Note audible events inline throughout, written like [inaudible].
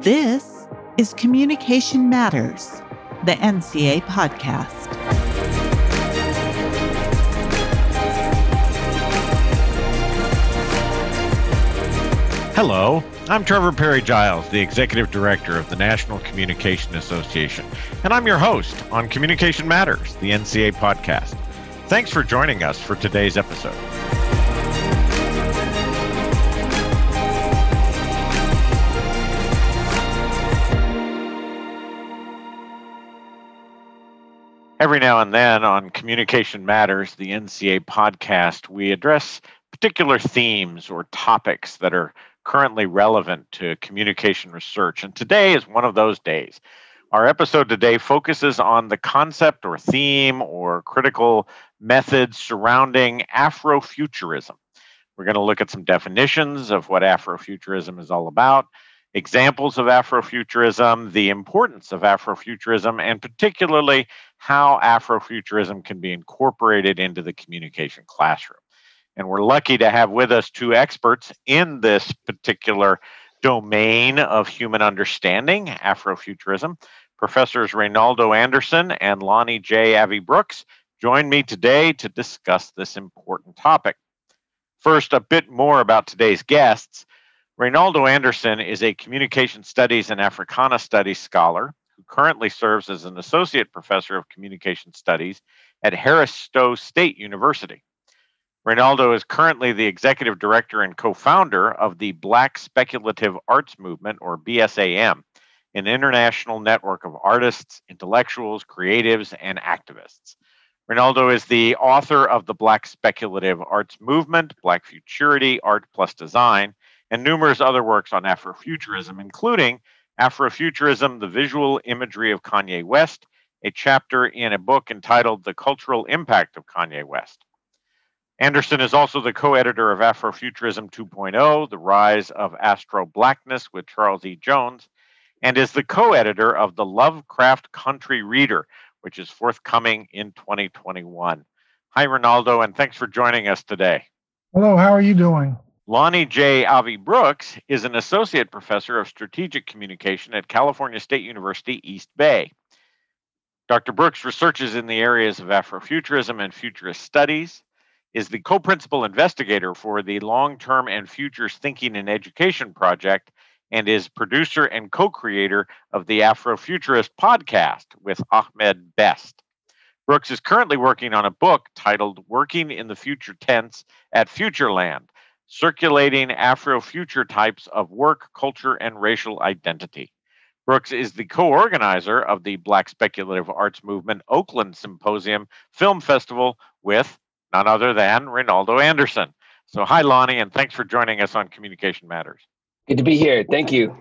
This is Communication Matters, the NCA podcast. Hello, I'm Trevor Parry Giles, the Executive Director of the National Communication Association, and I'm your host on Communication Matters, the NCA podcast. Thanks for joining us for today's episode. Every now and then on Communication Matters, the NCA podcast, we address particular themes or topics that are currently relevant to communication research. And today is one of those days. Our episode today focuses on the concept or theme or critical methods surrounding Afrofuturism. We're going to look at some definitions of what Afrofuturism is all about, examples of Afrofuturism, the importance of Afrofuturism, and particularly how Afrofuturism can be incorporated into the communication classroom. And we're lucky to have with us two experts in this particular domain of human understanding, Afrofuturism. Professors Reynaldo Anderson and Lonnie J. Avi Brooks join me today to discuss this important topic. First, a bit more about today's guests. Reynaldo Anderson is a communication studies and Africana studies scholar who currently serves as an associate professor of communication studies at Harris Stowe State University. Reynaldo is currently the executive director and co founder of the Black Speculative Arts Movement, or BSAM, an international network of artists, intellectuals, creatives, and activists. Reynaldo is the author of the Black Speculative Arts Movement, Black Futurity, Art Plus Design, and numerous other works on Afrofuturism, including Afrofuturism, the Visual Imagery of Kanye West, a chapter in a book entitled The Cultural Impact of Kanye West. Anderson is also the co editor of Afrofuturism 2.0, The Rise of Astro Blackness with Charles E. Jones, and is the co editor of The Lovecraft Country Reader, which is forthcoming in 2021. Hi, Ronaldo, and thanks for joining us today. Hello, how are you doing? Lonnie J. Avi Brooks is an associate professor of strategic communication at California State University, East Bay. Dr. Brooks researches in the areas of Afrofuturism and futurist studies, is the co principal investigator for the Long Term and Futures Thinking in Education project, and is producer and co creator of the Afrofuturist podcast with Ahmed Best. Brooks is currently working on a book titled Working in the Future Tense at Futureland circulating Afrofuture types of work, culture, and racial identity. Brooks is the co organizer of the Black Speculative Arts Movement Oakland Symposium Film Festival with none other than Reynaldo Anderson. So, hi, Lonnie, and thanks for joining us on Communication Matters. Good to be here. Thank you.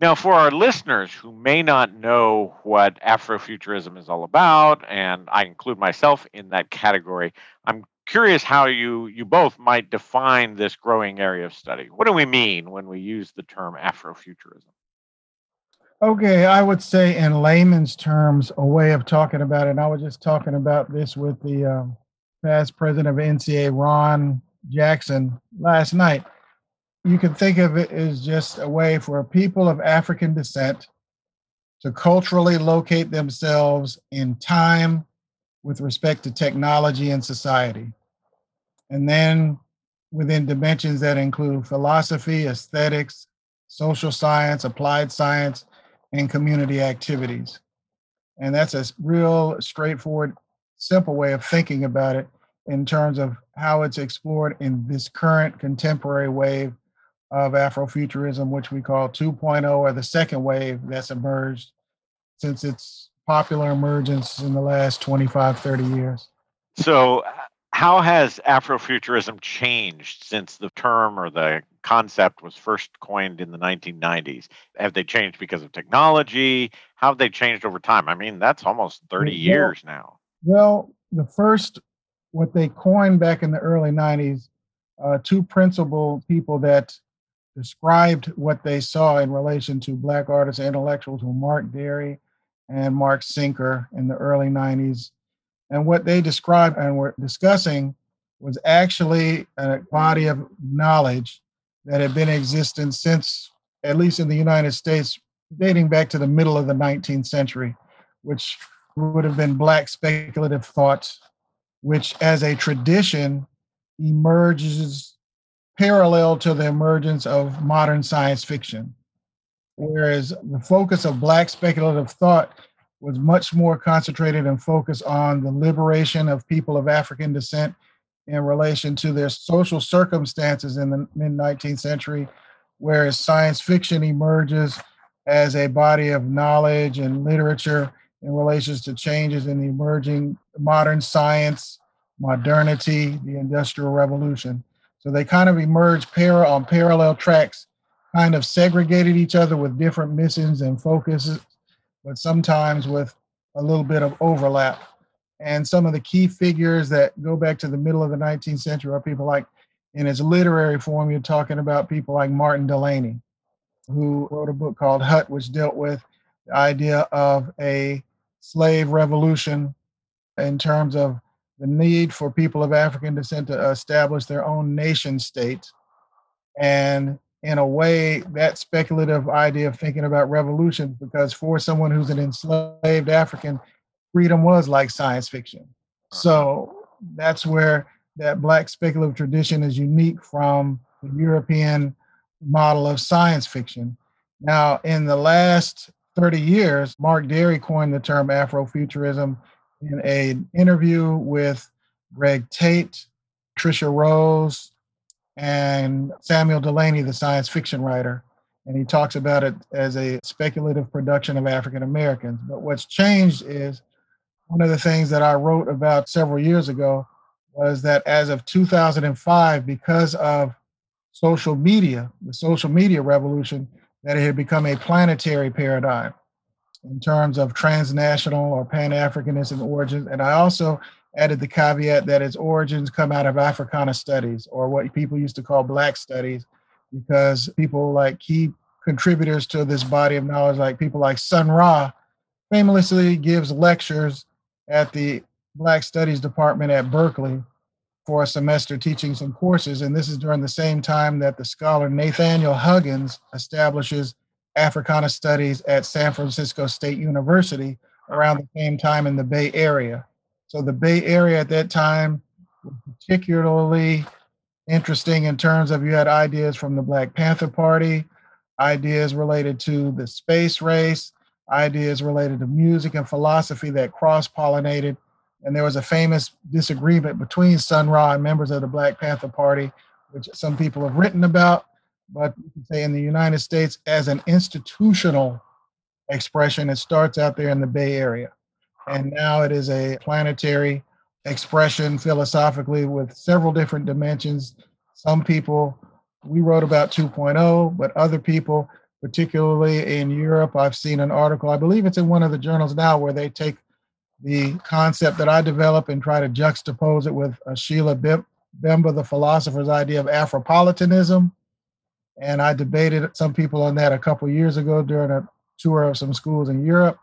Now, for our listeners who may not know what Afrofuturism is all about, and I include myself in that category, I'm curious how you you both might define this growing area of study. What do we mean when we use the term Afrofuturism? Okay, I would say in layman's terms, a way of talking about it. And I was just talking about this with the um, past president of NCA, Ron Jackson, last night. You can think of it as just a way for people of African descent to culturally locate themselves in time with respect to technology and society. And then within dimensions that include philosophy, aesthetics, social science, applied science, and community activities. And that's a real straightforward, simple way of thinking about it in terms of how it's explored in this current contemporary wave of Afrofuturism, which we call 2.0 or the second wave that's emerged since its popular emergence in the last 25, 30 years. So, how has Afrofuturism changed since the term or the concept was first coined in the 1990s? Have they changed because of technology? How have they changed over time? I mean, that's almost 30 well, years now. Well, the first, what they coined back in the early 90s, uh, two principal people that described what they saw in relation to Black artists and intellectuals were Mark Dery and Mark Sinker in the early 90s. And what they described and were discussing was actually a body of knowledge that had been in existence since at least in the United States, dating back to the middle of the 19th century, which would have been Black speculative thought, which as a tradition emerges parallel to the emergence of modern science fiction. Whereas the focus of Black speculative thought was much more concentrated and focused on the liberation of people of African descent in relation to their social circumstances in the mid 19th century, whereas science fiction emerges as a body of knowledge and literature in relation to changes in the emerging modern science, modernity, the Industrial Revolution. So they kind of emerge on parallel tracks, kind of segregated each other with different missions and focuses, but sometimes with a little bit of overlap. And some of the key figures that go back to the middle of the 19th century are people like, in his literary form, you're talking about people like Martin Delany, who wrote a book called Hut, which dealt with the idea of a slave revolution in terms of the need for people of African descent to establish their own nation state. And in a way, that speculative idea of thinking about revolution, because for someone who's an enslaved African, freedom was like science fiction. Uh-huh. So that's where that Black speculative tradition is unique from the European model of science fiction. Now, in the last 30 years, Mark Dery coined the term Afrofuturism in an interview with Greg Tate, Tricia Rose, and Samuel Delany, the science fiction writer. And he talks about it as a speculative production of African Americans. But what's changed is one of the things that I wrote about several years ago was that as of 2005, because of social media, the social media revolution, that it had become a planetary paradigm in terms of transnational or Pan Africanism origins. And I also added the caveat that its origins come out of Africana studies or what people used to call Black studies, because people like key contributors to this body of knowledge, like people like Sun Ra, famously gives lectures at the Black Studies Department at Berkeley for a semester teaching some courses. And this is during the same time that the scholar Nathaniel Huggins establishes Africana Studies at San Francisco State University around the same time in the Bay Area. So the Bay Area at that time was particularly interesting in terms of you had ideas from the Black Panther Party, ideas related to the space race, ideas related to music and philosophy that cross pollinated and there was a famous disagreement between Sun Ra and members of the Black Panther Party, which some people have written about. But you can say in the United States, as an institutional expression, it starts out there in the Bay Area. And now it is a planetary expression philosophically with several different dimensions. Some people, we wrote about 2.0, but other people, particularly in Europe, I've seen an article, I believe it's in one of the journals now, where they take the concept that I develop and try to juxtapose it with uh, Achille Mbembe, the philosopher's idea of Afropolitanism. And I debated some people on that a couple years ago during a tour of some schools in Europe.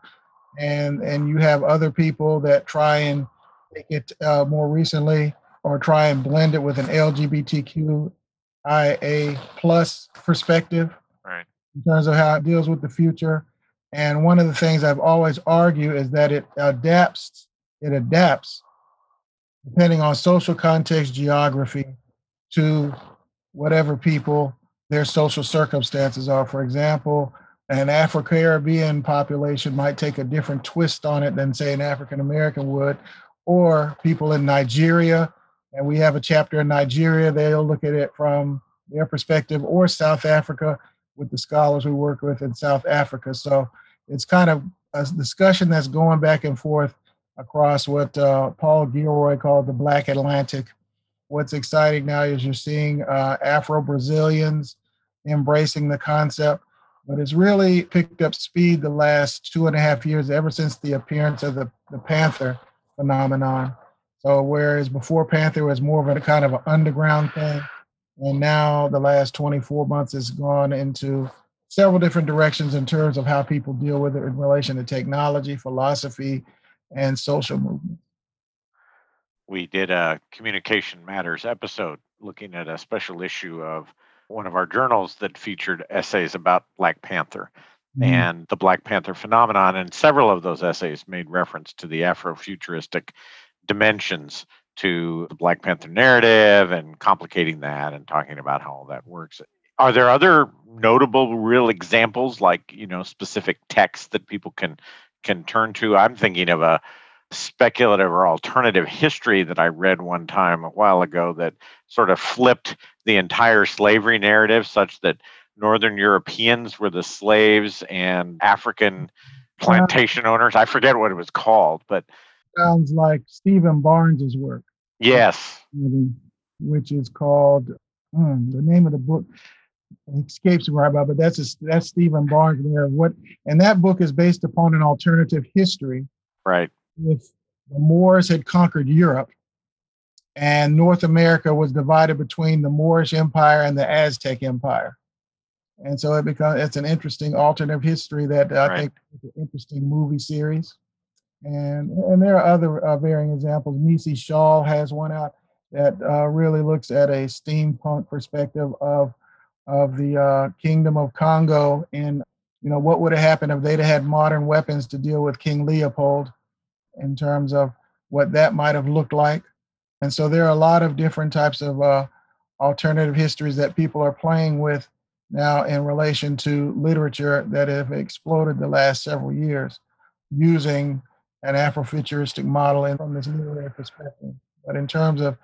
And, and you have other people that try and make it uh, more recently or try and blend it with an LGBTQIA plus perspective right. in terms of how it deals with the future. And one of the things I've always argued is that it adapts, it adapts depending on social context, geography, to whatever people their social circumstances are. For example, an Afro Caribbean population might take a different twist on it than, say, an African American would, or people in Nigeria. And we have a chapter in Nigeria, they'll look at it from their perspective, or South Africa with the scholars we work with in South Africa. So it's kind of a discussion that's going back and forth across what uh, Paul Gilroy called the Black Atlantic. What's exciting now is you're seeing uh, Afro Brazilians embracing the concept, but it's really picked up speed the last two and a half years, ever since the appearance of the, the Panther phenomenon. So, whereas before Panther was more of a kind of an underground thing, and now the last 24 months has gone into several different directions in terms of how people deal with it in relation to technology, philosophy, and social movement. We did a Communication Matters episode looking at a special issue of one of our journals that featured essays about Black Panther mm-hmm. and the Black Panther phenomenon. And several of those essays made reference to the Afrofuturistic dimensions to the Black Panther narrative and complicating that and talking about how all that works. Are there other notable real examples like, you know, specific texts that people can can turn to? I'm thinking of a speculative or alternative history that I read one time a while ago that sort of flipped the entire slavery narrative such that Northern Europeans were the slaves and African plantation owners. I forget what it was called, but sounds like Steven Barnes's work. Yes. Which is called hmm, the name of the book escapes me right about, but that's a, that's Steven Barnes there. What and that book is based upon an alternative history. Right. If the Moors had conquered Europe, and North America was divided between the Moorish Empire and the Aztec Empire. And so it becomes it's an interesting alternative history that I right. think is an interesting movie series. And and there are other uh, varying examples. Nisi Shawl has one out that uh, really looks at a steampunk perspective of of the uh, Kingdom of Congo and you know what would have happened if they'd had modern weapons to deal with King Leopold in terms of what that might have looked like. And so there are a lot of different types of uh, alternative histories that people are playing with now in relation to literature that have exploded the last several years using an Afrofuturistic model and from this literary perspective. But in terms of,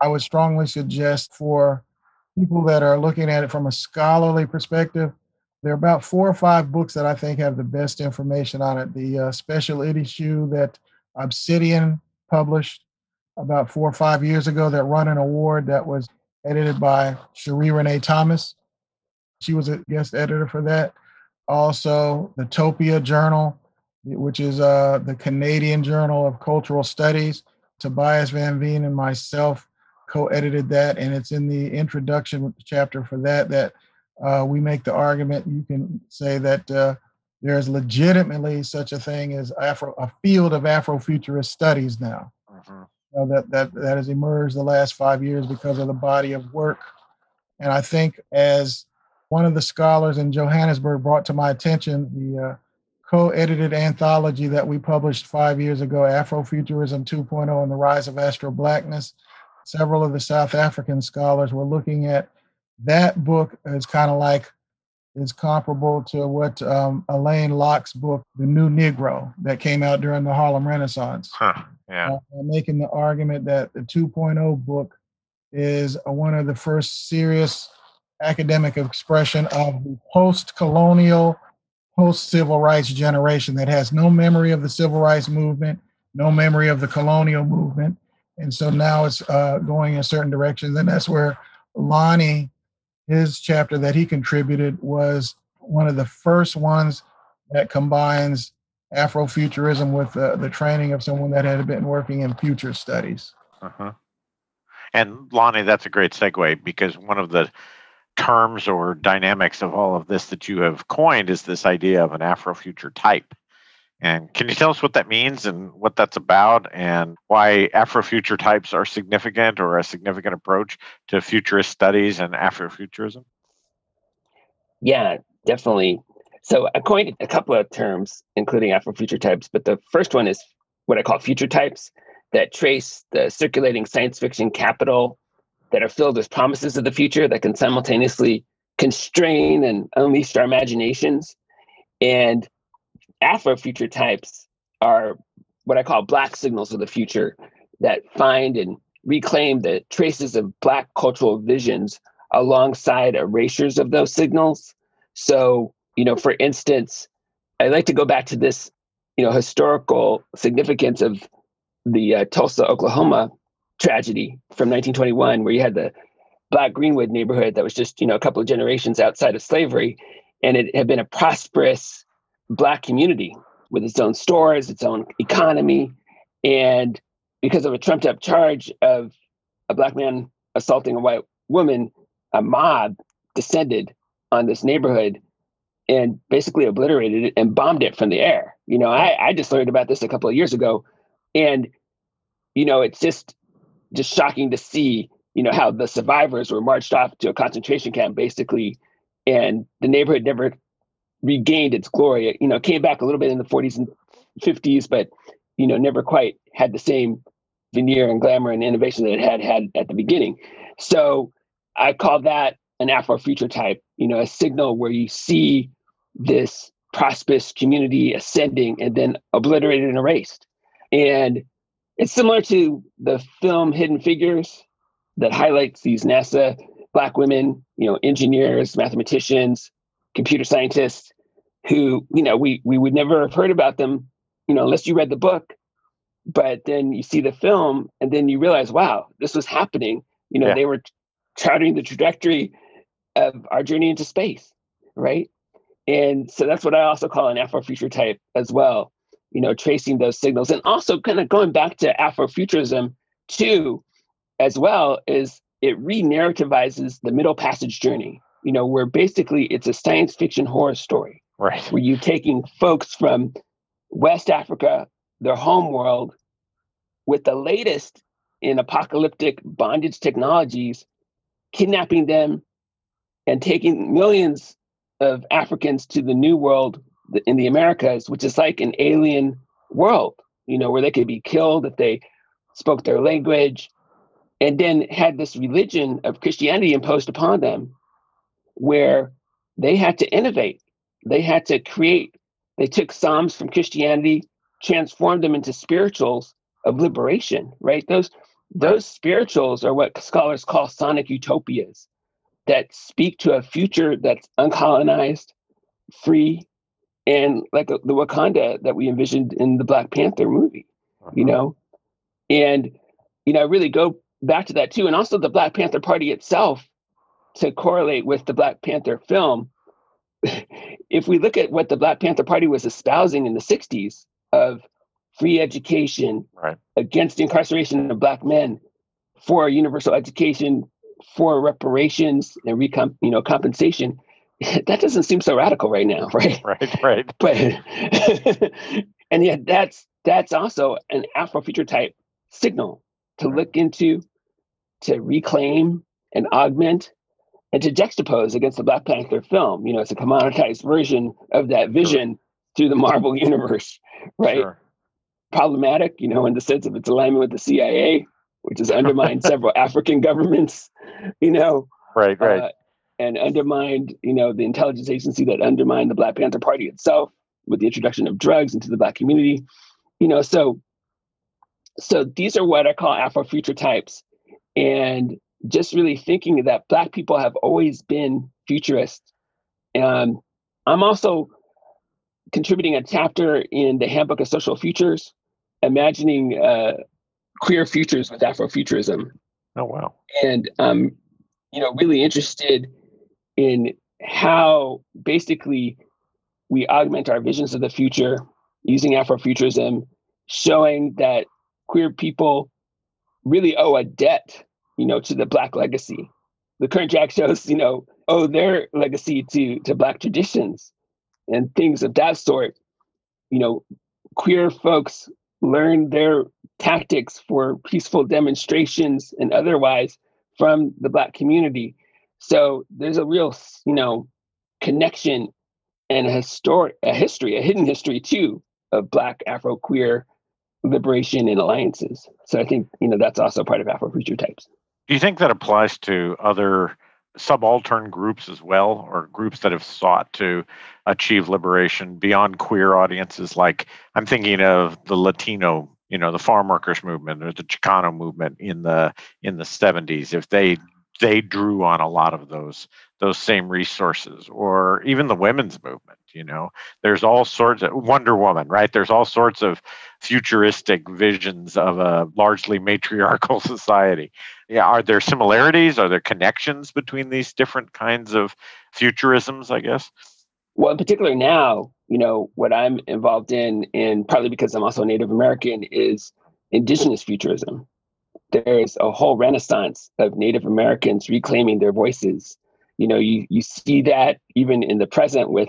I would strongly suggest for people that are looking at it from a scholarly perspective, there are about four or five books that I think have the best information on it. The uh, special issue that Obsidian published about four or five years ago that won an award that was edited by Sheree Renee Thomas. She was a guest editor for that. Also, the Topia Journal, which is uh, the Canadian Journal of Cultural Studies. Tobias Van Veen and myself co-edited that, and it's in the introduction chapter for that that uh, we make the argument. You can say that uh, there is legitimately such a thing as Afro, a field of Afrofuturist studies now. Mm-hmm. Uh, that that that has emerged the last five years because of the body of work, and I think as one of the scholars in Johannesburg brought to my attention the uh, co-edited anthology that we published five years ago, Afrofuturism 2.0 and the Rise of Astro Blackness. Several of the South African scholars were looking at that book as kind of like is comparable to what um, Alain Locke's book, The New Negro, that came out during the Harlem Renaissance. Huh, yeah. Uh, making the argument that the 2.0 book is one of the first serious academic expression of the post colonial, post civil rights generation that has no memory of the civil rights movement, no memory of the colonial movement. And so now it's uh, going in certain directions. And that's where Lonnie, his chapter that he contributed, was one of the first ones that combines Afrofuturism with uh, the training of someone that had been working in future studies. Uh-huh. And Lonnie, that's a great segue because one of the terms or dynamics of all of this that you have coined is this idea of an Afrofuture type. And can you tell us what that means and what that's about and why Afrofuture types are significant or a significant approach to futurist studies and Afrofuturism? Yeah, definitely. So I coined a couple of terms, including Afrofuture types, but the first one is what I call future types that trace the circulating science fiction capital that are filled with promises of the future that can simultaneously constrain and unleash our imaginations. And Afrofuture types are what I call black signals of the future that find and reclaim the traces of black cultural visions alongside erasures of those signals. So, you know, for instance, I like to go back to this, you know, historical significance of the uh, Tulsa, Oklahoma tragedy from 1921, where you had the Black Greenwood neighborhood that was just, you know, a couple of generations outside of slavery. And it had been a prosperous Black community with its own stores, its own economy. And because of a trumped up charge of a Black man assaulting a white woman, a mob descended on this neighborhood and basically obliterated it and bombed it from the air. You know, I, I just learned about this a couple of years ago. And, you know, it's just just shocking to see you know, how the survivors were marched off to a concentration camp basically, and the neighborhood never regained its glory. You know, came back a little bit in the 40s and 50s, but you know, never quite had the same veneer and glamour and innovation that it had had at the beginning. So I call that an Afrofuture type, you know, a signal where you see this prosperous community ascending and then obliterated and erased. And it's similar to the film Hidden Figures that highlights these NASA black women, you know, engineers, mathematicians, computer scientists who, you know, we we would never have heard about them, you know, unless you read the book. But then you see the film and then you realize, wow, this was happening. You know, yeah. they were charting the trajectory of our journey into space, right? And so that's what I also call an Afrofuture type as well, you know, tracing those signals. And also kind of going back to Afrofuturism too, as well, is it re-narrativizes the middle passage journey, you know, where basically it's a science fiction horror story. Right. Where you're taking folks from West Africa, their home world, with the latest in apocalyptic bondage technologies, kidnapping them and taking millions of Africans to the New World in the Americas, which is like an alien world, you know, where they could be killed if they spoke their language, and then had this religion of Christianity imposed upon them where they had to innovate. They had to create, they took Psalms from Christianity, transformed them into spirituals of liberation, right? Those those spirituals are what scholars call sonic utopias that speak to a future that's uncolonized, free, and like the Wakanda that we envisioned in the Black Panther movie, uh-huh. you know? And, you know, I really go back to that too. And also the Black Panther Party itself to correlate with the Black Panther film. [laughs] if we look at what the Black Panther Party was espousing in the 60s of free education right. against the incarceration of Black men for universal education for reparations and recom you know compensation [laughs] that doesn't seem so radical right now [laughs] right right right but and yet that's that's also an afrofuture type signal to right. look into to reclaim and augment and to juxtapose against the black panther film you know it's a commoditized version of that vision sure. through the marvel [laughs] universe right sure. problematic you know in the sense of its alignment with the cia which has [laughs] undermined several African governments, you know. Right, right. Uh, and undermined, you know, the intelligence agency that undermined the Black Panther Party itself with the introduction of drugs into the Black community. You know, so so these are what I call Afrofuture types. And just really thinking that Black people have always been futurists. And I'm also contributing a chapter in the Handbook of Social Futures, imagining uh, queer futures with Afrofuturism. Oh wow! And um, you know, really interested in how basically we augment our visions of the future using Afrofuturism, showing that queer people really owe a debt, you know, to the Black legacy. The current Jack shows, you know, owe their legacy to to Black traditions and things of that sort. You know, queer folks learn their tactics for peaceful demonstrations and otherwise from the black community so there's a real you know connection and a historic a history a hidden history too of black afro queer liberation and alliances so i think you know that's also part of afrofuture types do you think that applies to other subaltern groups as well, or groups that have sought to achieve liberation beyond queer audiences. Like I'm thinking of the Latino, you know, the farm workers movement or the Chicano movement in the in the 70s. If they they drew on a lot of those those same resources, or even the women's movement. You know, there's all sorts of Wonder Woman, right? There's all sorts of futuristic visions of a largely matriarchal [laughs] society. Yeah, are there similarities? Are there connections between these different kinds of futurisms? I guess. Well, in particular now, you know, what I'm involved in, and partly because I'm also Native American, is indigenous futurism. There's a whole renaissance of Native Americans reclaiming their voices. You know, you you see that even in the present with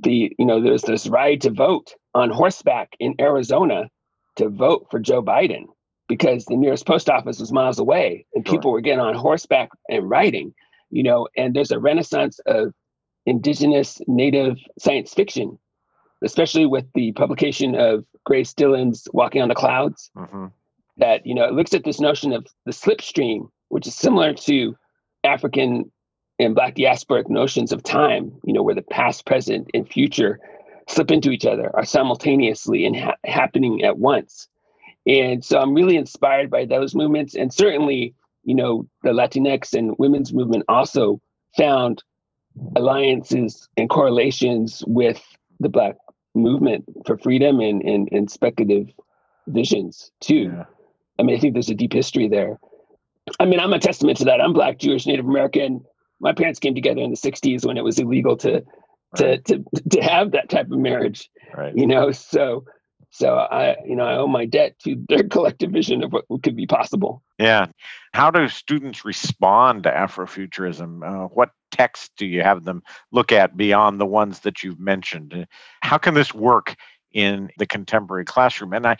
the you know there's this ride to vote on horseback in Arizona to vote for Joe Biden because the nearest post office was miles away and Sure. people were getting on horseback and riding, you know, and there's a renaissance of indigenous native science fiction, especially with the publication of Grace Dillon's Walking on the Clouds hmm that you know it looks at this notion of the slipstream, which is similar to African and Black diasporic notions of time. You know, where the past, present, and future slip into each other, are simultaneously and ha- happening at once. And so I'm really inspired by those movements, and certainly, you know, the Latinx and women's movement also found alliances and correlations with the Black movement for freedom and and, and speculative visions too. Yeah. I mean, I think there's a deep history there. I mean, I'm a testament to that. I'm Black, Jewish, Native American. My parents came together in the '60s when it was illegal to to Right. to to have that type of marriage. Right. You know, so so I you know I owe my debt to [laughs] their collective vision of what could be possible. Yeah. How do students respond to Afrofuturism? Uh, what texts do you have them look at beyond the ones that you've mentioned? Uh, How can this work in the contemporary classroom? And I,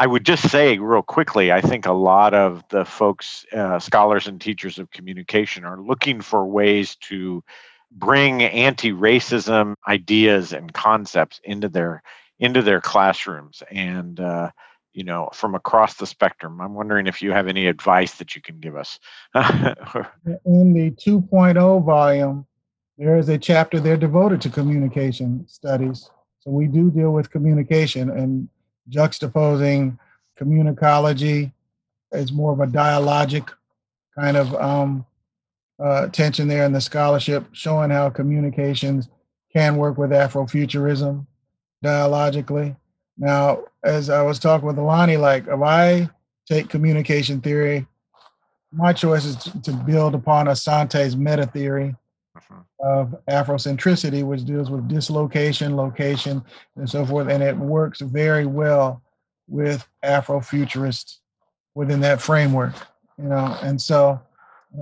I would just say real quickly, I think a lot of the folks, uh, scholars and teachers of communication, are looking for ways to bring anti-racism ideas and concepts into their into their classrooms and uh, you know, from across the spectrum. I'm wondering if you have any advice that you can give us. [laughs] In the 2.0 volume, there is a chapter there devoted to communication studies. So we do deal with communication and juxtaposing communicology as more of a dialogic kind of um, uh, tension there in the scholarship, showing how communications can work with Afrofuturism dialogically. Now, as I was talking with Alani, like if I take communication theory, my choice is to, to build upon Asante's meta theory Of Afrocentricity, which deals with dislocation, location, and so forth. And it works very well with Afrofuturists within that framework, you know. And so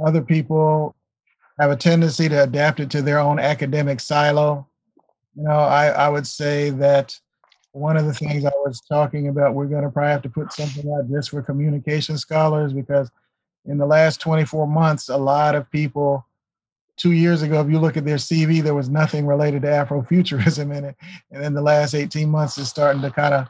other people have a tendency to adapt it to their own academic silo. You know, I, I would say that one of the things I was talking about, we're going to probably have to put something out just for communication scholars because in the last 24 months, a lot of people, two years ago, if you look at their CV, there was nothing related to Afrofuturism in it. And in the last 18 months, it's starting to kind of,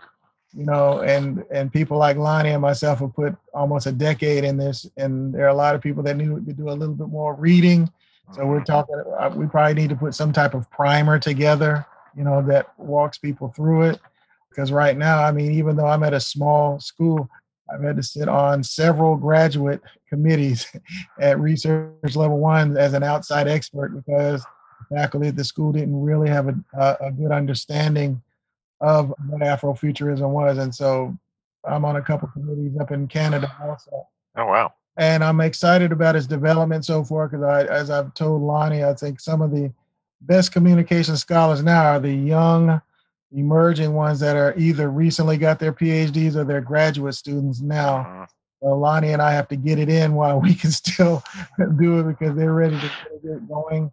you know, and and people like Lonnie and myself have put almost a decade in this, and there are a lot of people that need to do a little bit more reading. So we're talking, uh, we probably need to put some type of primer together, you know, that walks people through it. Because right now, I mean, even though I'm at a small school, I've had to sit on several graduate committees [laughs] at research level one as an outside expert because faculty at the school didn't really have a, a, good understanding of what Afrofuturism was. And so I'm on a couple committees up in Canada also Oh wow. and I'm excited about its development so far because I, as I've told Lonnie, I think some of the best communication scholars now are the young, emerging ones that are either recently got their PhDs or they're graduate students now. Mhm. So Lonnie and I have to get it in while [laughs] we can still do it because they're ready to get going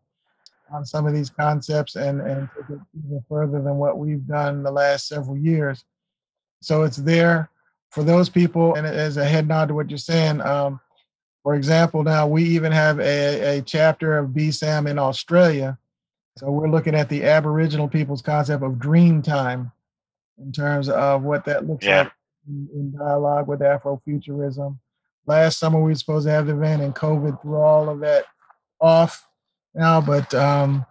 on some of these concepts and, and take it even further than what we've done the last several years. So it's there for those people. And as a head nod to what you're saying, um, for example, now we even have a, a chapter of BSAM in Australia. So we're looking at the Aboriginal people's concept of dream time in terms of what that looks Yeah. like in, in dialogue with Afrofuturism. Last summer we were supposed to have the event, and COVID threw all of that off now, but um,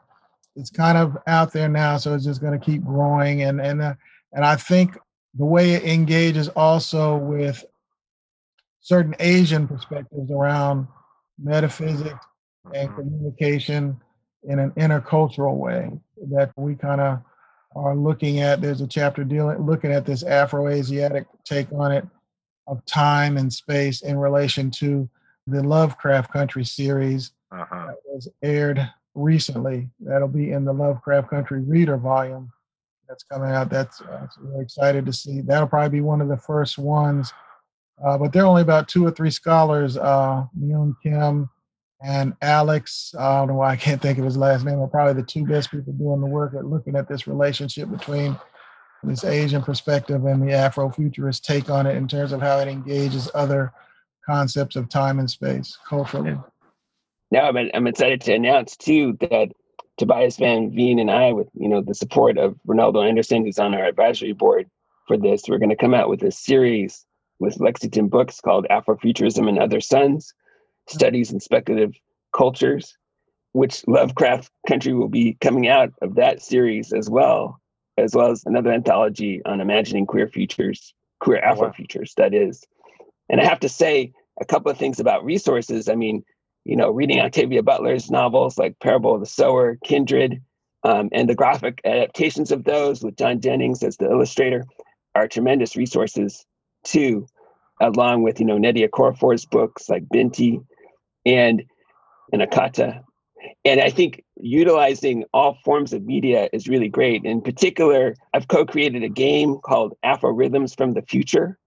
it's kind of out there now, so it's just going to keep growing. And and uh, and I think the way it engages also with certain Asian perspectives around metaphysics and Mhm. communication in an intercultural way that we kind of are looking at. There's a chapter dealing looking at this Afro-Asiatic take on it of time and space in relation to the Lovecraft Country series Uh-huh. that was aired recently. That'll be in the Lovecraft Country Reader volume that's coming out. That's, that's we're excited to see. That'll probably be one of the first ones. Uh, but there are only about two or three scholars, uh, Myung Kim and Alex. I don't know why I can't think of his last name. Are probably the two best people doing the work at looking at this relationship between this Asian perspective and the Afrofuturist take on it in terms of how it engages other concepts of time and space culturally. Now I'm, I'm excited to announce too that Tobias Van Veen and I, with you know the support of Ronaldo Anderson, who's on our advisory board for this, we're going to come out with a series with Lexington Books called Afrofuturism and Other Suns: Studies in Speculative Cultures, which Lovecraft Country will be coming out of that series as well, as well as another anthology on imagining queer futures, queer Afro futures, that is. And I have to say a couple of things about resources. I mean, you know, reading Octavia Butler's novels like Parable of the Sower, Kindred, um, and the graphic adaptations of those with John Jennings as the illustrator are tremendous resources too, along with, you know, Nnedi Okorafor's books like Binti and, and Akata. And I think utilizing all forms of media is really great. In particular, I've co-created a game called Afro Rithms from the Future,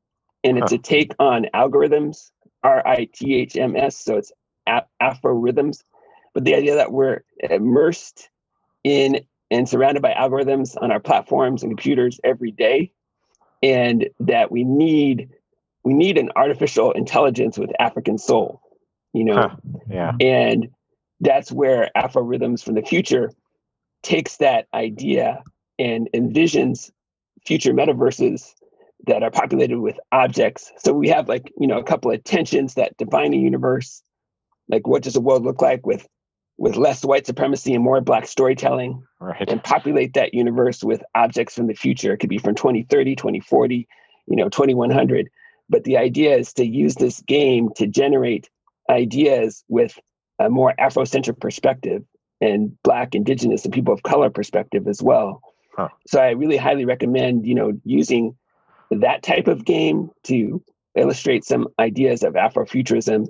and it's huh. a take on algorithms, R-I-T-H-M-S. So it's Afro rithms, but the idea that we're immersed in and surrounded by algorithms on our platforms and computers every day, and that we need we need an artificial intelligence with African soul, you know, huh. yeah, and that's where Afro rithms from the future takes that idea and envisions future metaverses that are populated with objects. So we have like, you know, a couple of tensions that define a universe like what does the world look like with with less white supremacy and more black storytelling right. and populate that universe with objects from the future it could be from 2030 2040 you know 2100 but the idea is to use this game to generate ideas with a more afrocentric perspective and black indigenous and people of color perspective as well huh. so i really highly recommend you know using that type of game to illustrate some ideas of afrofuturism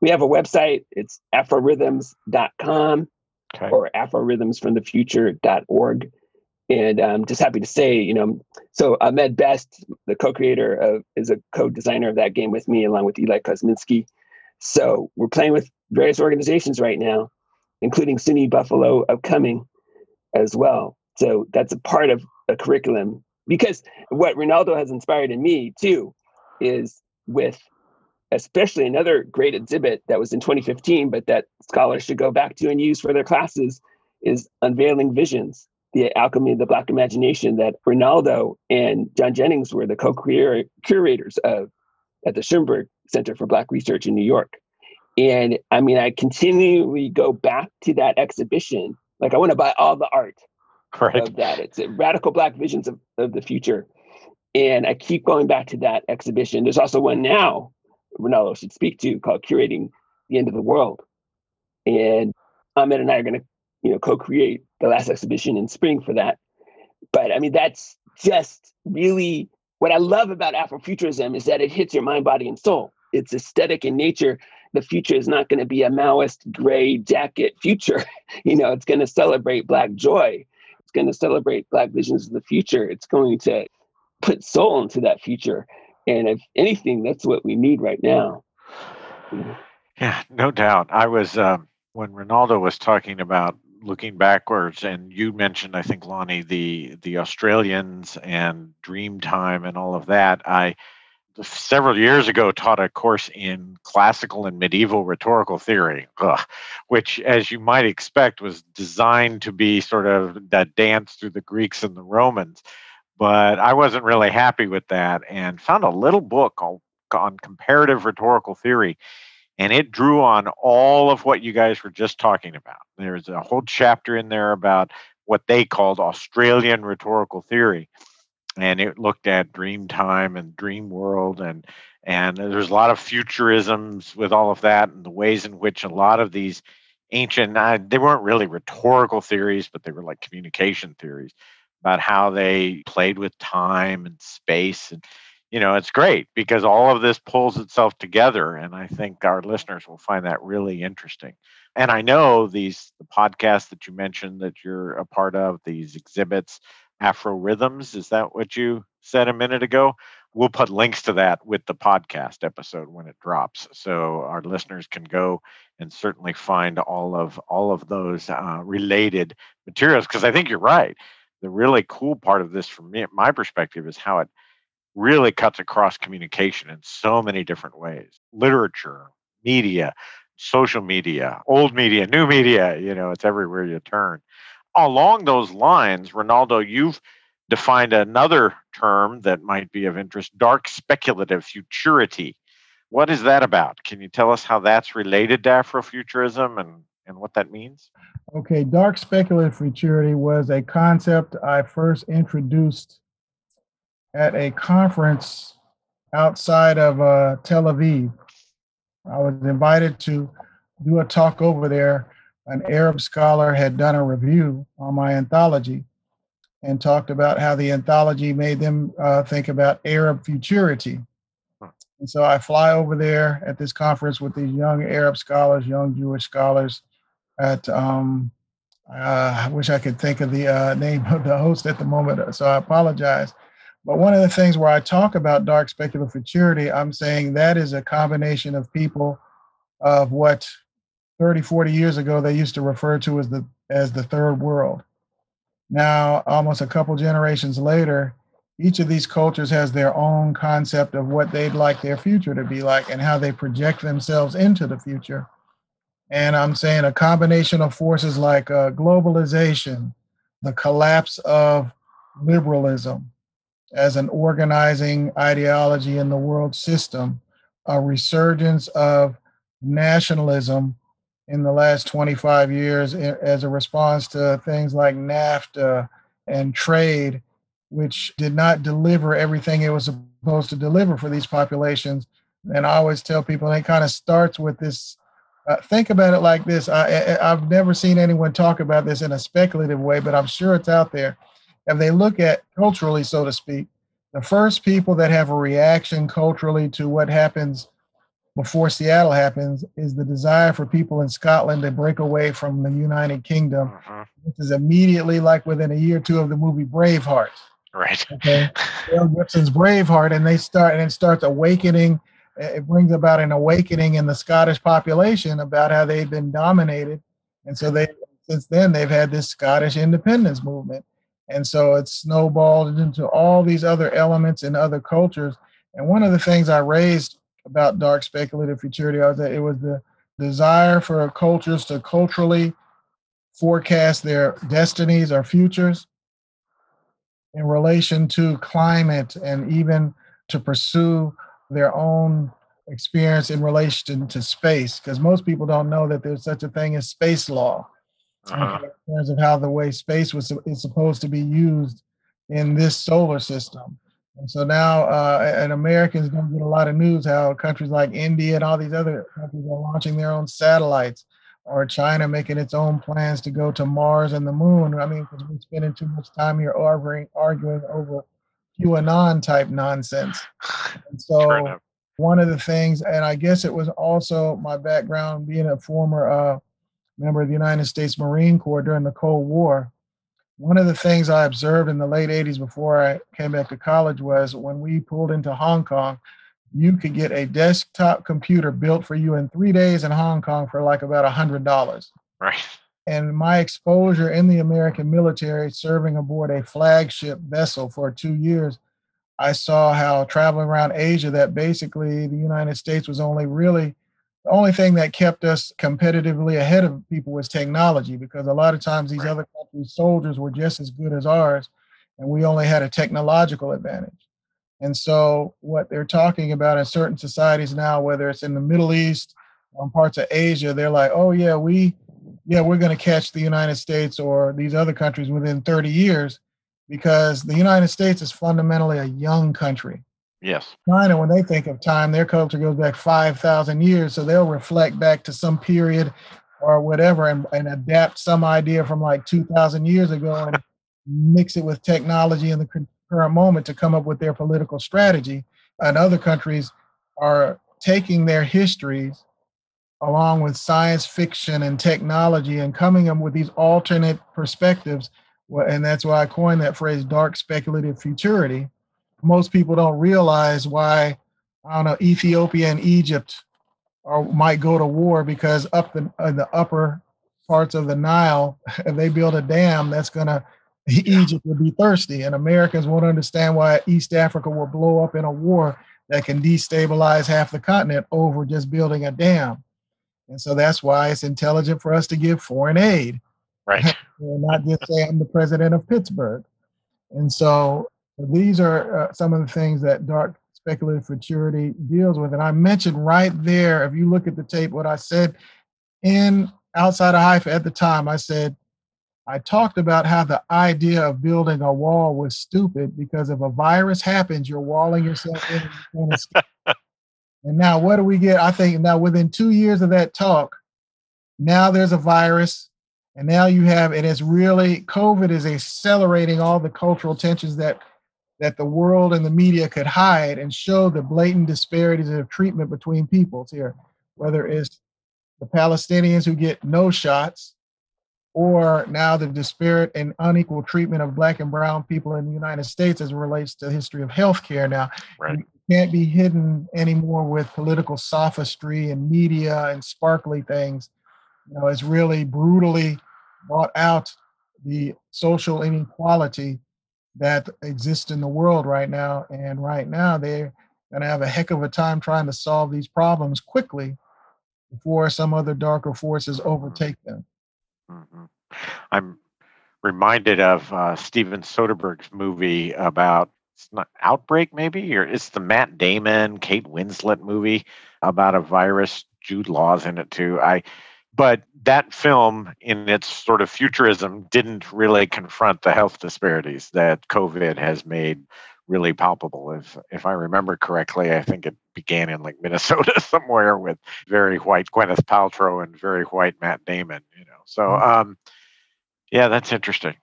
we have a website. It's afrorithms.com okay. or afrorithmsfromthefuture.org. And I'm just happy to say, you know, so Ahmed Best, the co-creator of, is a co-designer of that game with me, along with Eli Kosminski. So we're playing with various organizations right now, including SUNY Buffalo upcoming as well. So that's a part of a curriculum because what Ronaldo has inspired in me too is with especially another great exhibit that was in 2015, but that scholars should go back to and use for their classes is Unveiling Visions, the alchemy of the Black imagination that Ronaldo and John Jennings were the co-curators of at the Schomburg Center for Black Research in New York. And I mean, I continually go back to that exhibition. Like I want to buy all the art right. of that. It's radical Black visions of, of the future. And I keep going back to that exhibition. There's also one now Ronaldo should speak to called Curating the End of the World. And Ahmed and I are going to, you know, co-create the last exhibition in spring for that. But I mean, that's just really what I love about Afrofuturism is that it hits your mind, body, and soul. It's aesthetic in nature. The future is not going to be a Maoist gray jacket future. [laughs] you know, it's going to celebrate Black joy. It's going to celebrate Black visions of the future. It's going to put soul into that future. And if anything, that's what we need right now. Yeah, no doubt. I was um, when Ronaldo was talking about looking backwards, and you mentioned, I think, Lonnie, the the Australians and Dreamtime and all of that. I several years ago taught a course in classical and medieval rhetorical theory, ugh, which, as you might expect, was designed to be sort of that dance through the Greeks and the Romans but I wasn't really happy with that and found a little book on, on comparative rhetorical theory. And it drew on all of what you guys were just talking about. There's a whole chapter in there about what they called Australian rhetorical theory. And it looked at dream time and dream world and and there's a lot of futurisms with all of that and the ways in which a lot of these ancient uh, they weren't really rhetorical theories but they were like communication theories about how they played with time and space and you know it's great because all of this pulls itself together and i think our listeners will find that really interesting. And i know these the podcasts that you mentioned that you're a part of these exhibits afro rithms is that what you said a minute ago? We'll put links to that with the podcast episode when it drops so our listeners can go and certainly find all of all of those uh, related materials because i think you're right. The really cool part of this, from me, my perspective, is how it really cuts across communication in so many different ways. Literature, media, social media, old media, new media, you know, it's everywhere you turn. Along those lines, Ronaldo, you've defined another term that might be of interest dark speculative futurity. What is that about? Can you tell us how that's related to Afrofuturism and, and what that means? Okay, dark speculative futurity was a concept I first introduced at a conference outside of uh, Tel Aviv. I was invited to do a talk over there. An Arab scholar had done a review on my anthology and talked about how the anthology made them uh, think about Arab futurity. And so I fly over there at this conference with these young Arab scholars, young Jewish scholars. At um, uh, I wish I could think of the uh, [laughs] name of the host at the moment, so I apologize. But one of the things where I talk about dark speculative futurity, I'm saying that is a combination of people of what 30, 40 years ago they used to refer to as the as the third world. Now, almost a couple generations later, each of these cultures has their own concept of what they'd like their future to be like and how they project themselves into the future. And I'm saying a combination of forces like uh, globalization, the collapse of liberalism as an organizing ideology in the world system, a resurgence of nationalism in the last 25 years as a response to things like NAFTA and trade, which did not deliver everything it was supposed to deliver for these populations. And I always tell people, it kind of starts with this. Uh, think about it like this. I, I've never seen anyone talk about this in a speculative way, but I'm sure it's out there. If they look at culturally, so to speak, the first people that have a reaction culturally to what happens before Seattle happens is the desire for people in Scotland to break away from the United Kingdom, uh-huh. which is immediately like within a year or two of the movie Braveheart. Right. Okay. [laughs] Mel Gibson's Braveheart, and they start and it starts awakening. It brings about an awakening in the Scottish population about how they've been dominated, and so they since then they've had this Scottish independence movement, and so it's snowballed into all these other elements in other cultures. And one of the things I raised about dark speculative futurity was that it was the desire for cultures to culturally forecast their destinies or futures in relation to climate and even to pursue their own experience in relation to space because most people don't know that there's such a thing as space law uh-huh. in terms of how the way space was is supposed to be used in this solar system so now, uh, and Americans don't get a lot of news how countries like India and all these other countries are launching their own satellites, or China making its own plans to go to Mars and the moon. I mean, because we're spending too much time here arguing, arguing over QAnon type nonsense. And so, one of the things, and I guess it was also my background being a former uh, member of the United States Marine Corps during the Cold War one of the things I observed in the late 80s before I came back to college was when we pulled into Hong Kong, you could get a desktop computer built for you in three days in Hong Kong for like about a hundred dollars. Right. And my exposure in the American military, serving aboard a flagship vessel for two years, I saw how traveling around Asia that basically the United States was only really the only thing that kept us competitively ahead of people was technology because a lot of times these right. other countries' soldiers were just as good as ours, and we only had a technological advantage. And so, what they're talking about in certain societies now, whether it's in the Middle East or parts of Asia, they're like, "Oh yeah, we, yeah, we're going to catch the United States or these other countries within 30 years," because the United States is fundamentally a young country. Yes. China, when they think of time, their culture goes back 5,000 years. So they'll reflect back to some period or whatever and, and adapt some idea from like 2,000 years ago and mix it with technology in the current moment to come up with their political strategy. And other countries are taking their histories along with science fiction and technology and coming up with these alternate perspectives. And that's why I coined that phrase dark speculative futurity most people don't realize why I don't know Ethiopia and Egypt or might go to war because up the in the upper parts of the Nile, [laughs] if they build a dam, that's going [laughs] to Egypt will be thirsty, and Americans won't understand why East Africa will blow up in a war that can destabilize half the continent over just building a dam. And so that's why it's intelligent for us to give foreign aid. Right. [laughs] not just say I'm the president of Pittsburgh. And so these are uh, some of the things that dark speculative futurity deals with. And I mentioned right there, if you look at the tape, what I said in outside of Haifa at the time, I said, I talked about how the idea of building a wall was stupid because if a virus happens, you're walling yourself in. and now, what do we get? I think now within two years of that talk, now there's a virus, and now you have, and it's really COVID is accelerating all the cultural tensions that that the world and the media could hide and show the blatant disparities of treatment between peoples here, whether it's the Palestinians who get no shots or now the disparate and unequal treatment of black and brown people in the United States as it relates to the history of healthcare now. Right. can't be hidden anymore with political sophistry and media and sparkly things. You know, it's really brutally brought out the social inequality that exist in the world right now. And right now they're going to have a heck of a time trying to solve these problems quickly before some other darker forces overtake them. Mm-hmm. I'm reminded of uh, Steven Soderbergh's movie about it's not outbreak maybe or it's the Matt Damon Kate Winslet movie about a virus Jude Law's in it too I but that film in its sort of futurism didn't really confront the health disparities that COVID has made really palpable. If if I remember correctly, I think it began in like [laughs] Minnesota somewhere with very white Gwyneth Paltrow and very white Matt Damon. You know, so mm-hmm. um, yeah, that's interesting.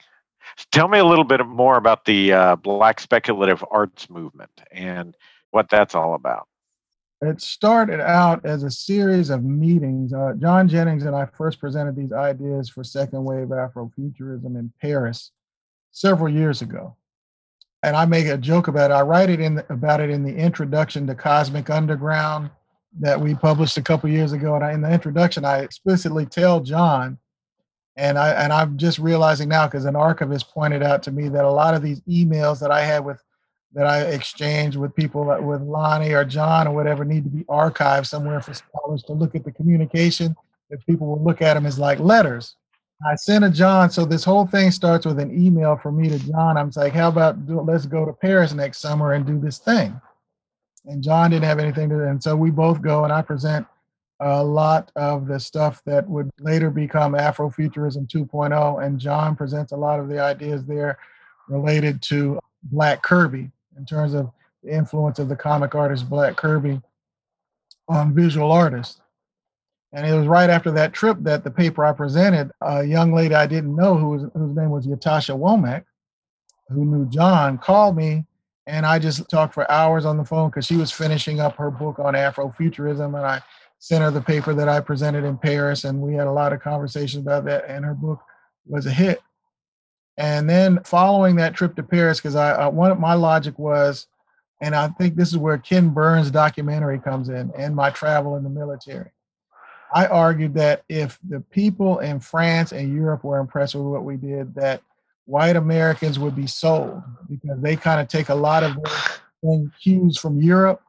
Tell me a little bit more about the uh, Black speculative arts movement and what that's all about. It started out as a series of meetings. Uh, John Jennings and I first presented these ideas for second wave Afrofuturism in Paris several years ago and I make a joke about it. I write it in the, about it in the introduction to Cosmic Underground that we published a couple years ago. And I, in the introduction, I explicitly tell John, and I and I'm just realizing now because an archivist pointed out to me that a lot of these emails that I had with that I exchange with people with Lonnie or John or whatever need to be archived somewhere for scholars to look at the communication that people will look at them as like letters. I sent a John. So this whole thing starts with an email from me to John. I'm like, how about do, let's go to Paris next summer and do this thing? And John didn't have anything to do. And so we both go and I present a lot of the stuff that would later become Afrofuturism 2.0. And John presents a lot of the ideas there related to Black Kirby in terms of the influence of the comic artist Black Kirby on visual artists. And it was right after that trip that the paper I presented, a young lady I didn't know who was, whose name was Ytasha Womack, who knew John, called me and I just talked for hours on the phone because she was finishing up her book on Afrofuturism. And I sent her the paper that I presented in Paris, and we had a lot of conversations about that. And her book was a hit. And then following that trip to Paris, because I, I one of my logic was, and I think this is where Ken Burns' documentary comes in, and my travel in the military. I argued that if the people in France and Europe were impressed with what we did, that white Americans would be sold because they kind of take a lot of cues from Europe,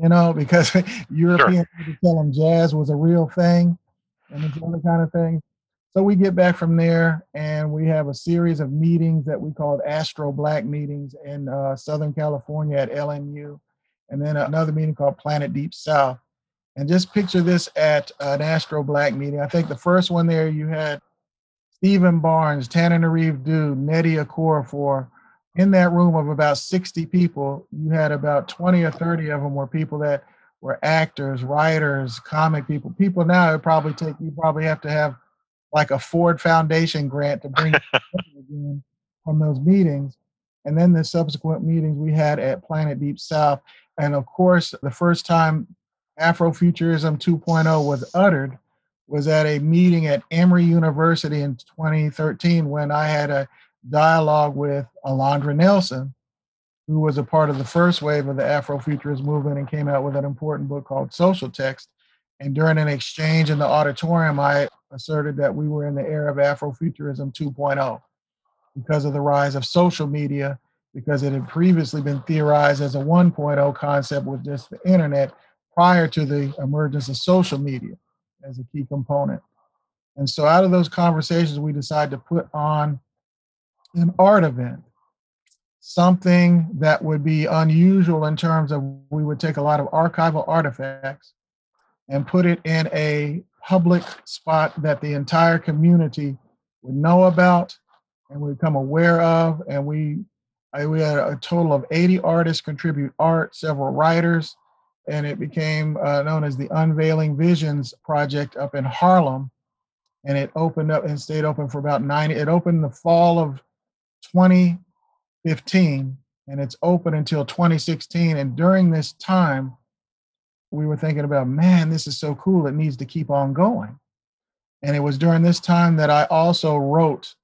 you know, because [laughs] Europeans sure. tell them jazz was a real thing and this other kind of thing. So we get back from there and we have a series of meetings that we called Astro Black meetings in uh, Southern California at LMU, and then another meeting called Planet Deep South and just picture this at an Astro Black meeting. I think the first one there you had Steven Barnes, Tananarive Due, Nnedi Okorafor. In that room of about 60 people, you had about 20 or 30 of them were people that were actors, writers, comic people. People now it probably take you probably have to have like a Ford Foundation grant to bring [laughs] again from those meetings. And then the subsequent meetings we had at Planet Deep South. And of course, the first time Afrofuturism 2.0 was uttered was at a meeting at Emory University in 2013 when I had a dialogue with Alondra Nelson, who was a part of the first wave of the Afrofuturist movement and came out with an important book called Social Text. And during an exchange in the auditorium, I asserted that we were in the era of Afrofuturism 2.0 because of the rise of social media, because it had previously been theorized as a 1.0 concept with just the internet prior to the emergence of social media as a key component. And so out of those conversations, we decided to put on an art event, something that would be unusual in terms of we would take a lot of archival artifacts and put it in a public spot that the entire community would know about and would become aware of. And we I, we had a total of 80 artists contribute art, several writers, and it became uh, known as the Unveiling Visions Project up in Harlem. And it opened up and stayed open for about 90. It opened the fall of 2015, and it's open until 2016. And during this time, we were thinking about, man, this is so cool. It needs to keep on going. And it was during this time that I also wrote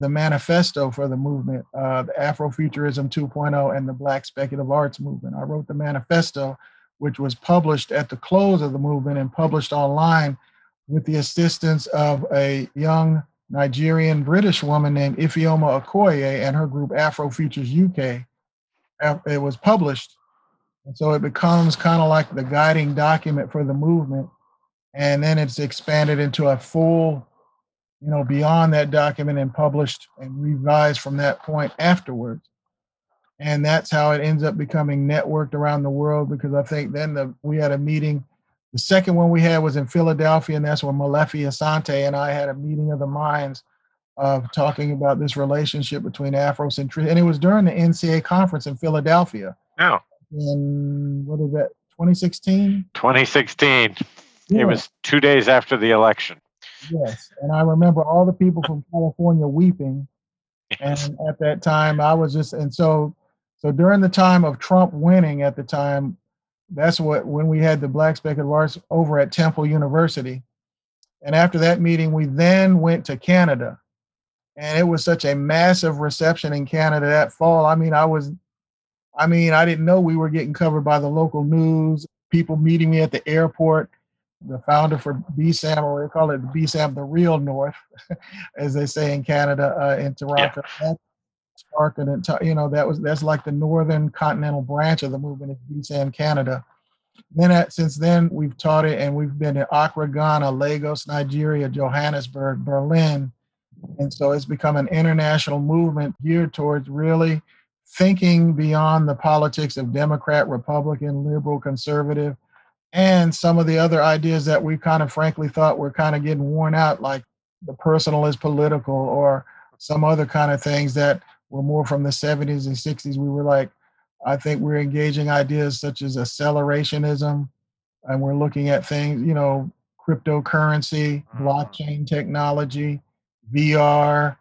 the manifesto for the movement, uh, the Afrofuturism 2.0 and the Black Speculative Arts movement. I wrote the manifesto, which was published at the close of the movement and published online with the assistance of a young Nigerian British woman named Ifeoma Okoye and her group Afrofutures UK. It was published. And so it becomes kind of like the guiding document for the movement. And then it's expanded into a full you know, beyond that document and published and revised from that point afterwards. And that's how it ends up becoming networked around the world because I think then the, we had a meeting. The second one we had was in Philadelphia, and that's where Molefi Asante and I had a meeting of the minds of talking about this relationship between Afrocentrism. And it was during the NCA conference in Philadelphia. Oh. In what is that, 2016? 2016. Yeah. It was two days after the election. Yes, and I remember all the people from California weeping. Yes. And at that time, I was just and so so during the time of Trump winning at the time, that's what when we had the Black Speculative Arts over at Temple University. And after that meeting, we then went to Canada. And it was such a massive reception in Canada that fall. I mean, I was I mean, I didn't know we were getting covered by the local news, people meeting me at the airport the founder for BSAM, or they call it the BSAM, the real North, [laughs] as they say in Canada, uh, in Toronto. Yeah. Spark and you know that was that's like the northern continental branch of the movement of BSAM Canada. Then at, since then we've taught it and we've been in Accra, Ghana, Lagos, Nigeria, Johannesburg, Berlin, and so it's become an international movement geared towards really thinking beyond the politics of Democrat, Republican, liberal, conservative, and some of the other ideas that we kind of frankly thought were kind of getting worn out, like the personal is political or some other kind of things that were more from the 70s and 60s. We were like, I think we're engaging ideas such as accelerationism, and we're looking at things, you know, cryptocurrency, mm-hmm. blockchain technology, VR,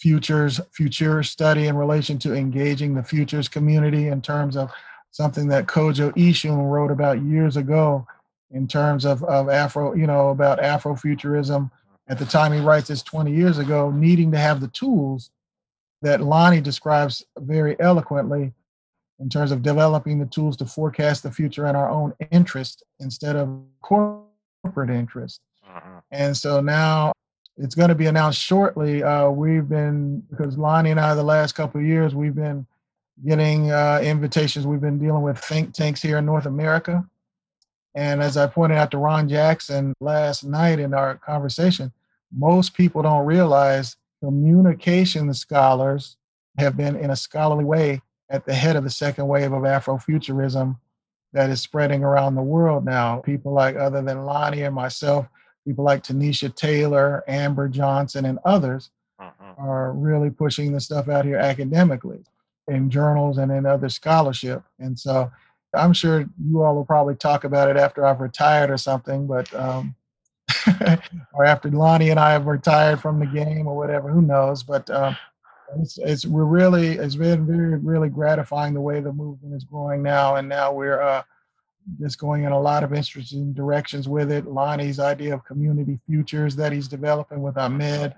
futures, future study in relation to engaging the futures community in terms of something that Kodwo Eshun wrote about years ago in terms of, of Afro, you know, about Afrofuturism. At the time he writes this 20 years ago, needing to have the tools that Lonnie describes very eloquently in terms of developing the tools to forecast the future in our own interest instead of corporate interest. Uh-huh. And so now it's going to be announced shortly. Uh, we've been, because Lonnie and I, the last couple of years, we've been getting uh, invitations. We've been dealing with think tanks here in North America. And as I pointed out to Ron Jackson last night in our conversation, most people don't realize communication scholars have been, in a scholarly way, at the head of the second wave of Afrofuturism that is spreading around the world now. People like, other than Lonnie and myself, people like Tanisha Taylor, Amber Johnson, and others uh-huh. are really pushing the stuff out here academically in journals and in other scholarship. And so I'm sure you all will probably talk about it after I've retired or something, but um, [laughs] or after Lonnie and I have retired from the game or whatever, who knows? But um, it's it's we're really it's been very really gratifying the way the movement is growing now, and now we're uh, just going in a lot of interesting directions with it. Lonnie's idea of community futures that he's developing with Ahmed.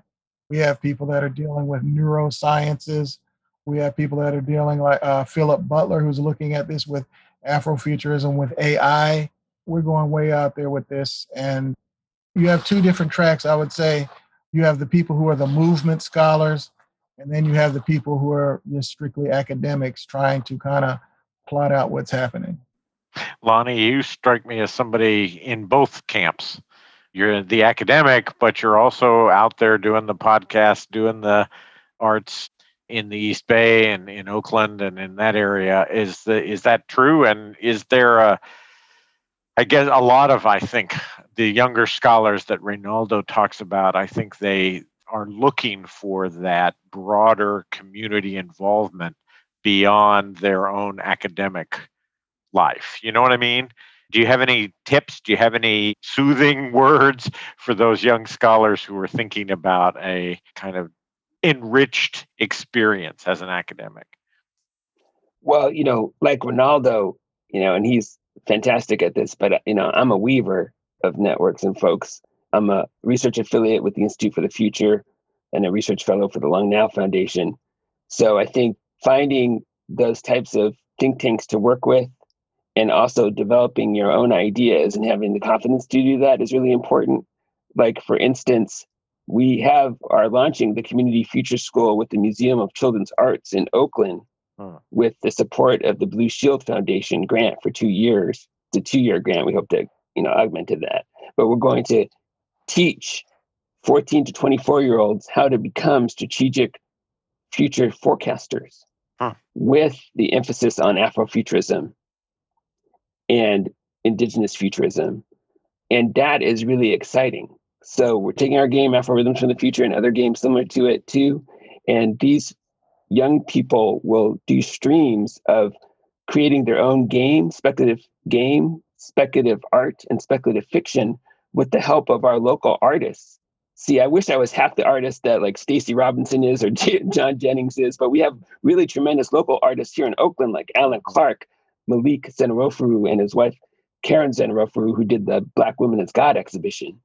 We have people that are dealing with neurosciences we have people that are dealing like uh, Philip Butler, who's looking at this with Afrofuturism with AI. We're going way out there with this. And you have two different tracks, I would say. You have the people who are the movement scholars, And then you have the people who are just strictly academics trying to kind of plot out what's happening. Lonnie, you strike me as somebody in both camps. You're the academic, but you're also out there doing the podcast, doing the arts in the East Bay and in Oakland and in that area. Is the is that true? And is there a I guess a lot of I think the younger scholars that Reynaldo talks about, I think they are looking for that broader community involvement beyond their own academic life. You know what I mean? Do you have any tips? Do you have any soothing [laughs] words for those young scholars who are thinking about a kind of enriched experience as an academic? Well, you know, like Ronaldo, you know, and he's fantastic at this, but, uh, you know, I'm a weaver of networks and folks. I'm a research affiliate with the Institute for the Future and a research fellow for the Long Now Foundation. So I think finding those types of think tanks to work with and also developing your own ideas and having the confidence to do that is really important. Like, for instance, we have are launching the Community Future School with the Museum of Children's Arts in Oakland huh. with the support of the Blue Shield Foundation grant for two years. It's a two-year grant. We hope to, you know, augment to that. But we're going to teach 14 to 24 year olds how to become strategic future forecasters huh. with the emphasis on Afrofuturism and indigenous futurism. And that is really exciting. So we're taking our game Afro from the Future and other games similar to it too. And these young people will do streams of creating their own game, speculative game, speculative art, and speculative fiction with the help of our local artists. See, I wish I was half the artist that like Stacey Robinson is or [laughs] John Jennings is, but we have really tremendous local artists here in Oakland, like Alan Clark, Malik Seneferu, and his wife Karen Seneferu, who did the Black Women as God exhibition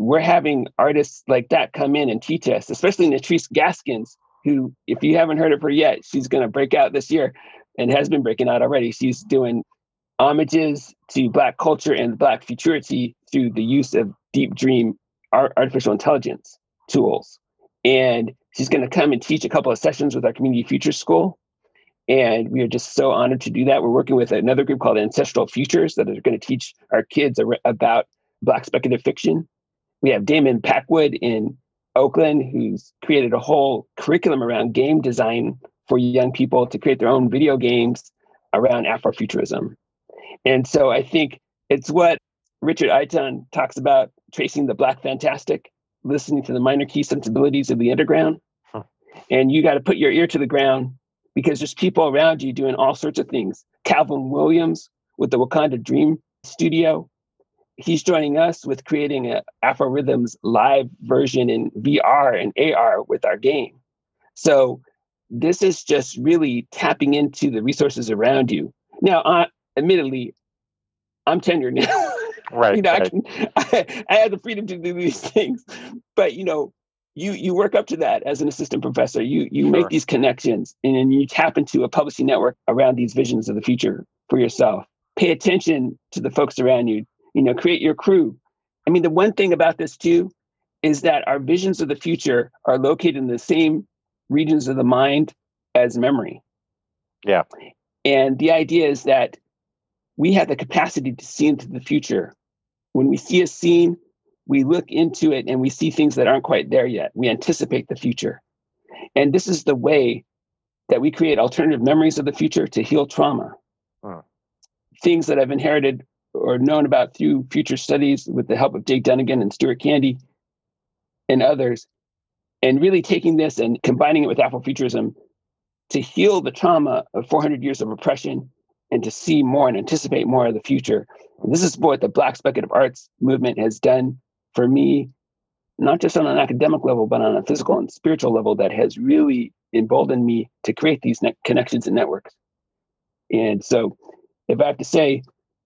we're having artists like that come in and teach us, especially Nettrice Gaskins, who, if you haven't heard of her yet, she's going to break out this year and has been breaking out already. She's doing homages to Black culture and Black futurity through the use of deep dream artificial intelligence tools. And she's going to come and teach a couple of sessions with our community future school. And we are just so honored to do that. We're working with another group called Ancestral Futures that are going to teach our kids about Black speculative fiction we have Damon Packwood in Oakland, who's created a whole curriculum around game design for young people to create their own video games around Afrofuturism. And so I think it's what Richard Iton talks about tracing the Black fantastic, listening to the minor key sensibilities of the underground. Huh. And you got to put your ear to the ground because there's people around you doing all sorts of things. Calvin Williams with the Wakanda Dream Studio he's joining us with creating a Afro Rithms live version in VR and AR with our game. So this is just really tapping into the resources around you. Now, uh, admittedly, I'm tenured now. [laughs] Right. you know, right. [laughs] I, can, I, I have the freedom to do these [laughs] things, but you know, you you work up to that as an assistant professor. You you sure. make these connections, and then you tap into a publishing network around these visions of the future for yourself. Pay attention to the folks around you you know create your crew i mean the one thing about this too is that our visions of the future are located in the same regions of the mind as memory yeah and the idea is that we have the capacity to see into the future when we see a scene we look into it and we see things that aren't quite there yet we anticipate the future and this is the way that we create alternative memories of the future to heal trauma huh. things that i've inherited or known about through future studies with the help of Jake Dunagan and Stuart Candy and others, and really taking this and combining it with Afrofuturism to heal the trauma of 400 years of oppression and to see more and anticipate more of the future. And this is what the Black Speculative Arts movement has done for me, not just on an academic level, but on a physical and spiritual level that has really emboldened me to create these ne- connections and networks. And so, if I have to say,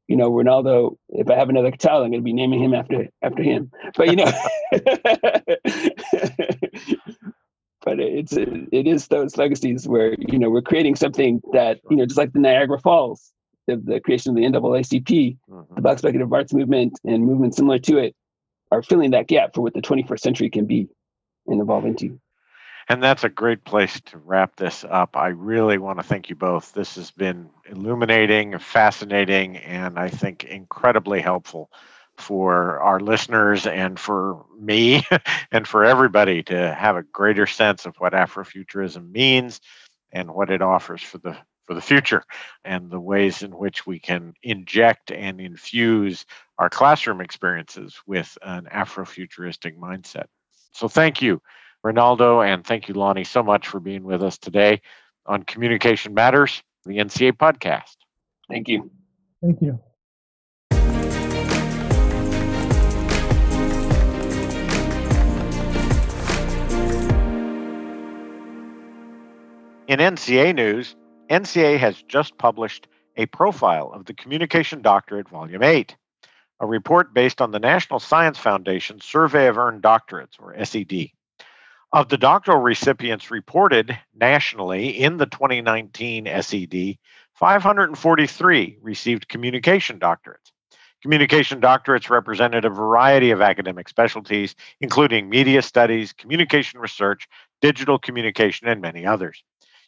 you know, Ronaldo, if I have another child, I'm going to be naming him after after him. But you know, [laughs] but it's it is those legacies where you know we're creating something that you know just like the Niagara Falls, the, the creation of the NAACP, mm-hmm. the Black Speculative Arts movement, and movements similar to it are filling that gap for what the 21st century can be and evolve into. And that's a great place to wrap this up. I really want to thank you both. This has been illuminating, fascinating, and I think incredibly helpful for our listeners and for me [laughs] and for everybody to have a greater sense of what Afrofuturism means and what it offers for the for the future and the ways in which we can inject and infuse our classroom experiences with an Afrofuturistic mindset. So thank you, Ronaldo, and thank you, Lonnie, so much for being with us today on Communication Matters, the NCA podcast. Thank you. Thank you. In NCA news, NCA has just published a profile of the Communication Doctorate, Volume 8, a report based on the National Science Foundation Survey of Earned Doctorates, or SED. Of the doctoral recipients reported nationally in the 2019 SED, 543 received communication doctorates. Communication doctorates represented a variety of academic specialties, including media studies, communication research, digital communication, and many others.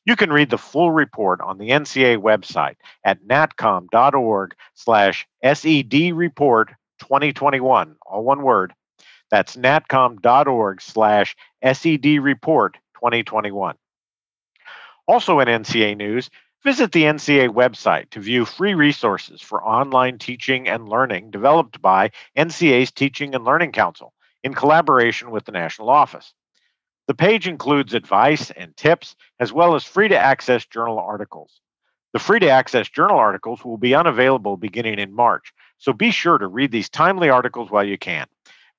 You can read the full report on the NCA website at natcom.org slash SED report 2021, all one word. That's natcom.org slash SED report 2021. Also in NCA news, visit the NCA website to view free resources for online teaching and learning developed by NCA's Teaching and Learning Council in collaboration with the National Office. The page includes advice and tips, as well as free to access journal articles. The free to access journal articles will be unavailable beginning in March, so be sure to read these timely articles while you can.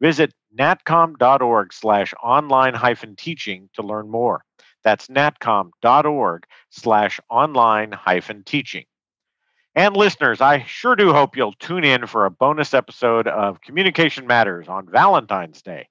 Visit natcom.org slash online hyphen teaching to learn more. That's natcom.org slash online hyphen teaching. And listeners, I sure do hope you'll tune in for a bonus episode of Communication Matters on Valentine's Day.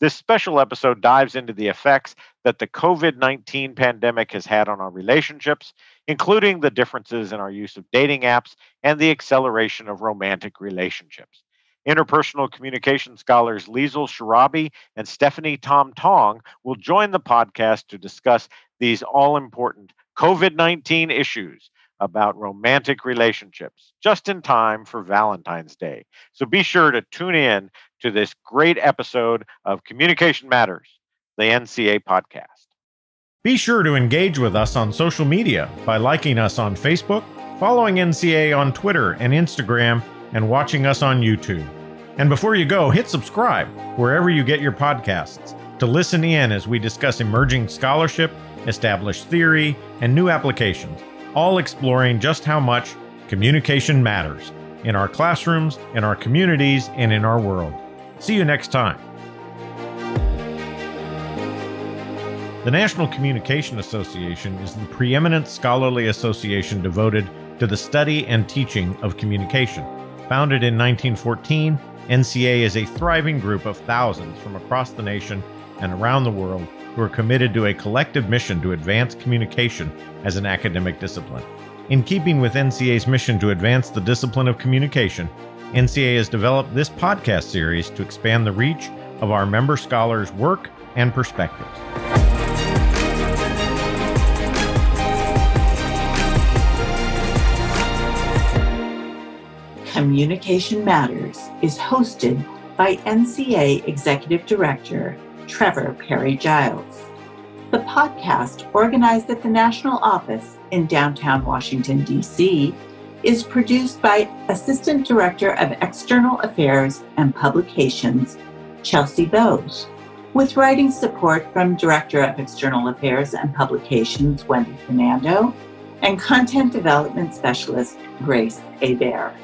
This special episode dives into the effects that the COVID 19 pandemic has had on our relationships, including the differences in our use of dating apps and the acceleration of romantic relationships. Interpersonal communication scholars Liesl Sharabi and Stephanie Tom Tong will join the podcast to discuss these all important COVID 19 issues about romantic relationships just in time for Valentine's Day. So be sure to tune in to this great episode of Communication Matters, the NCA podcast. Be sure to engage with us on social media by liking us on Facebook, following NCA on Twitter and Instagram, and watching us on YouTube. And before you go, hit subscribe wherever you get your podcasts to listen in as we discuss emerging scholarship, established theory, and new applications all exploring just how much communication matters in our classrooms, in our communities, and in our world. See you next time. The National Communication Association is the preeminent scholarly association devoted to the study and teaching of communication. Founded in 1914, NCA is a thriving group of thousands from across the nation and around the world who are committed to a collective mission to advance communication as an academic discipline. In keeping with NCA's mission to advance the discipline of communication, NCA has developed this podcast series to expand the reach of our member scholars' work and perspectives. Communication Matters is hosted by NCA Executive Director Trevor Parry Giles. The podcast, organized at the National Office in downtown Washington, D.C., is produced by Assistant Director of External Affairs and Publications, Chelsea Bowes, with writing support from Director of External Affairs and Publications, Wendy Fernando, and Content Development Specialist, Grace Bear.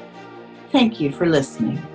Thank you for listening.